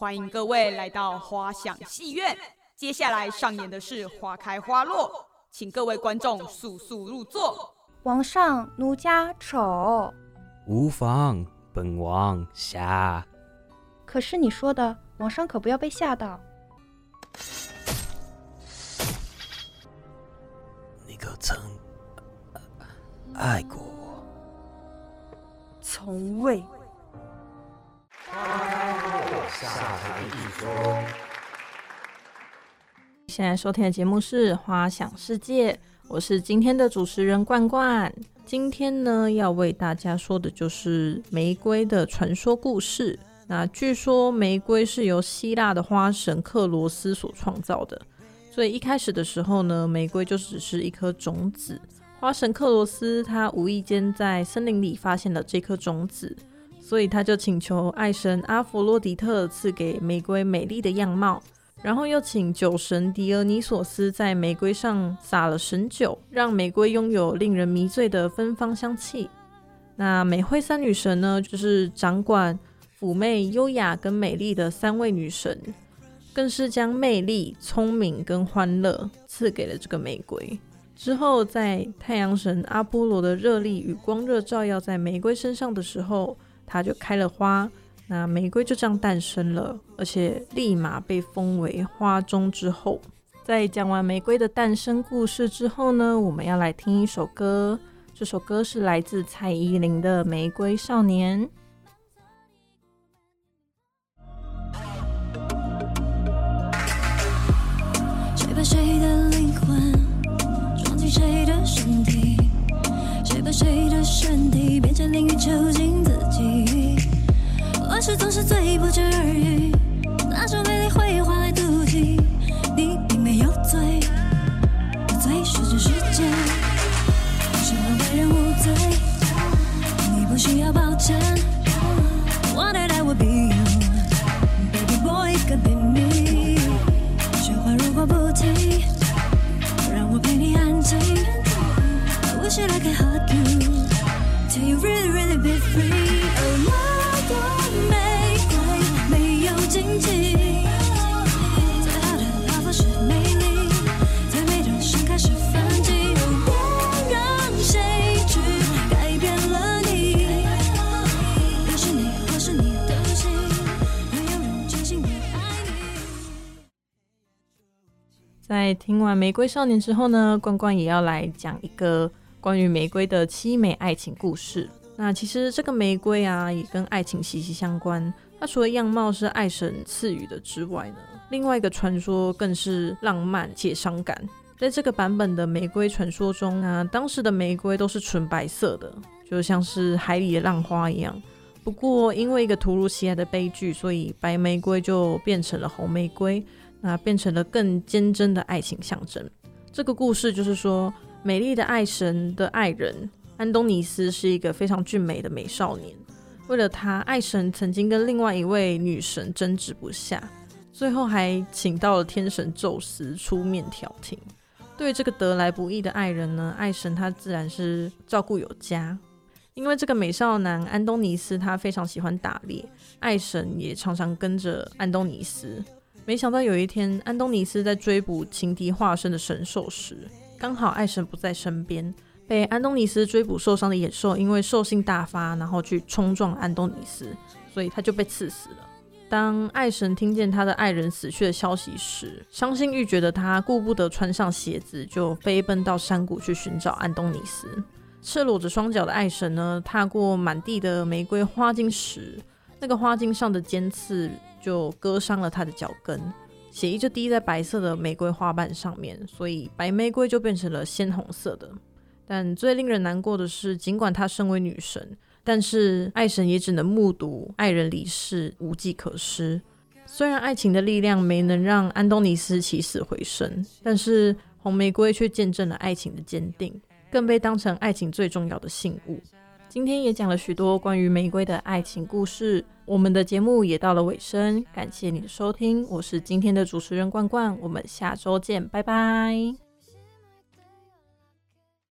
欢迎各位来到花想戏院。接下来上演的是花开花落，请各位观众速速入座。王上，奴家丑。无妨，本王瞎。可是你说的，王上可不要被吓到。你可曾爱过我？从未。下台一周现在收听的节目是《花想世界》，我是今天的主持人冠冠。今天呢，要为大家说的就是玫瑰的传说故事。那据说玫瑰是由希腊的花神克罗斯所创造的，所以一开始的时候呢，玫瑰就只是一颗种子。花神克罗斯他无意间在森林里发现了这颗种子。所以他就请求爱神阿佛洛狄特赐给玫瑰美丽的样貌，然后又请酒神狄俄尼索斯在玫瑰上撒了神酒，让玫瑰拥有令人迷醉的芬芳香气。那美惠三女神呢，就是掌管妩媚、优雅跟美丽的三位女神，更是将魅力、聪明跟欢乐赐给了这个玫瑰。之后，在太阳神阿波罗的热力与光热照耀在玫瑰身上的时候，它就开了花，那玫瑰就这样诞生了，而且立马被封为花中之后。在讲完玫瑰的诞生故事之后呢，我们要来听一首歌，这首歌是来自蔡依林的《玫瑰少年》。谁把谁的不值而语，那种美丽会换来妒忌。你并没有罪，罪是这世界，什么为人无罪？你不需要抱歉。在听完《玫瑰少年》之后呢，关关也要来讲一个关于玫瑰的凄美爱情故事。那其实这个玫瑰啊，也跟爱情息息相关。它除了样貌是爱神赐予的之外呢，另外一个传说更是浪漫且伤感。在这个版本的玫瑰传说中啊，当时的玫瑰都是纯白色的，就像是海里的浪花一样。不过因为一个突如其来的悲剧，所以白玫瑰就变成了红玫瑰。那变成了更坚贞的爱情象征。这个故事就是说，美丽的爱神的爱人安东尼斯是一个非常俊美的美少年。为了他，爱神曾经跟另外一位女神争执不下，最后还请到了天神宙斯出面调停。对这个得来不易的爱人呢，爱神他自然是照顾有加。因为这个美少男安东尼斯他非常喜欢打猎，爱神也常常跟着安东尼斯。没想到有一天，安东尼斯在追捕情敌化身的神兽时，刚好爱神不在身边，被安东尼斯追捕受伤的野兽因为兽性大发，然后去冲撞安东尼斯，所以他就被刺死了。当爱神听见他的爱人死去的消息时，伤心欲绝的他顾不得穿上鞋子，就飞奔到山谷去寻找安东尼斯。赤裸着双脚的爱神呢，踏过满地的玫瑰花茎时，那个花茎上的尖刺就割伤了他的脚跟，血液就滴在白色的玫瑰花瓣上面，所以白玫瑰就变成了鲜红色的。但最令人难过的是，尽管她身为女神，但是爱神也只能目睹爱人离世，无计可施。虽然爱情的力量没能让安东尼斯起死回生，但是红玫瑰却见证了爱情的坚定，更被当成爱情最重要的信物。今天也讲了许多关于玫瑰的爱情故事，我们的节目也到了尾声，感谢你的收听，我是今天的主持人罐罐，我们下周见，拜拜。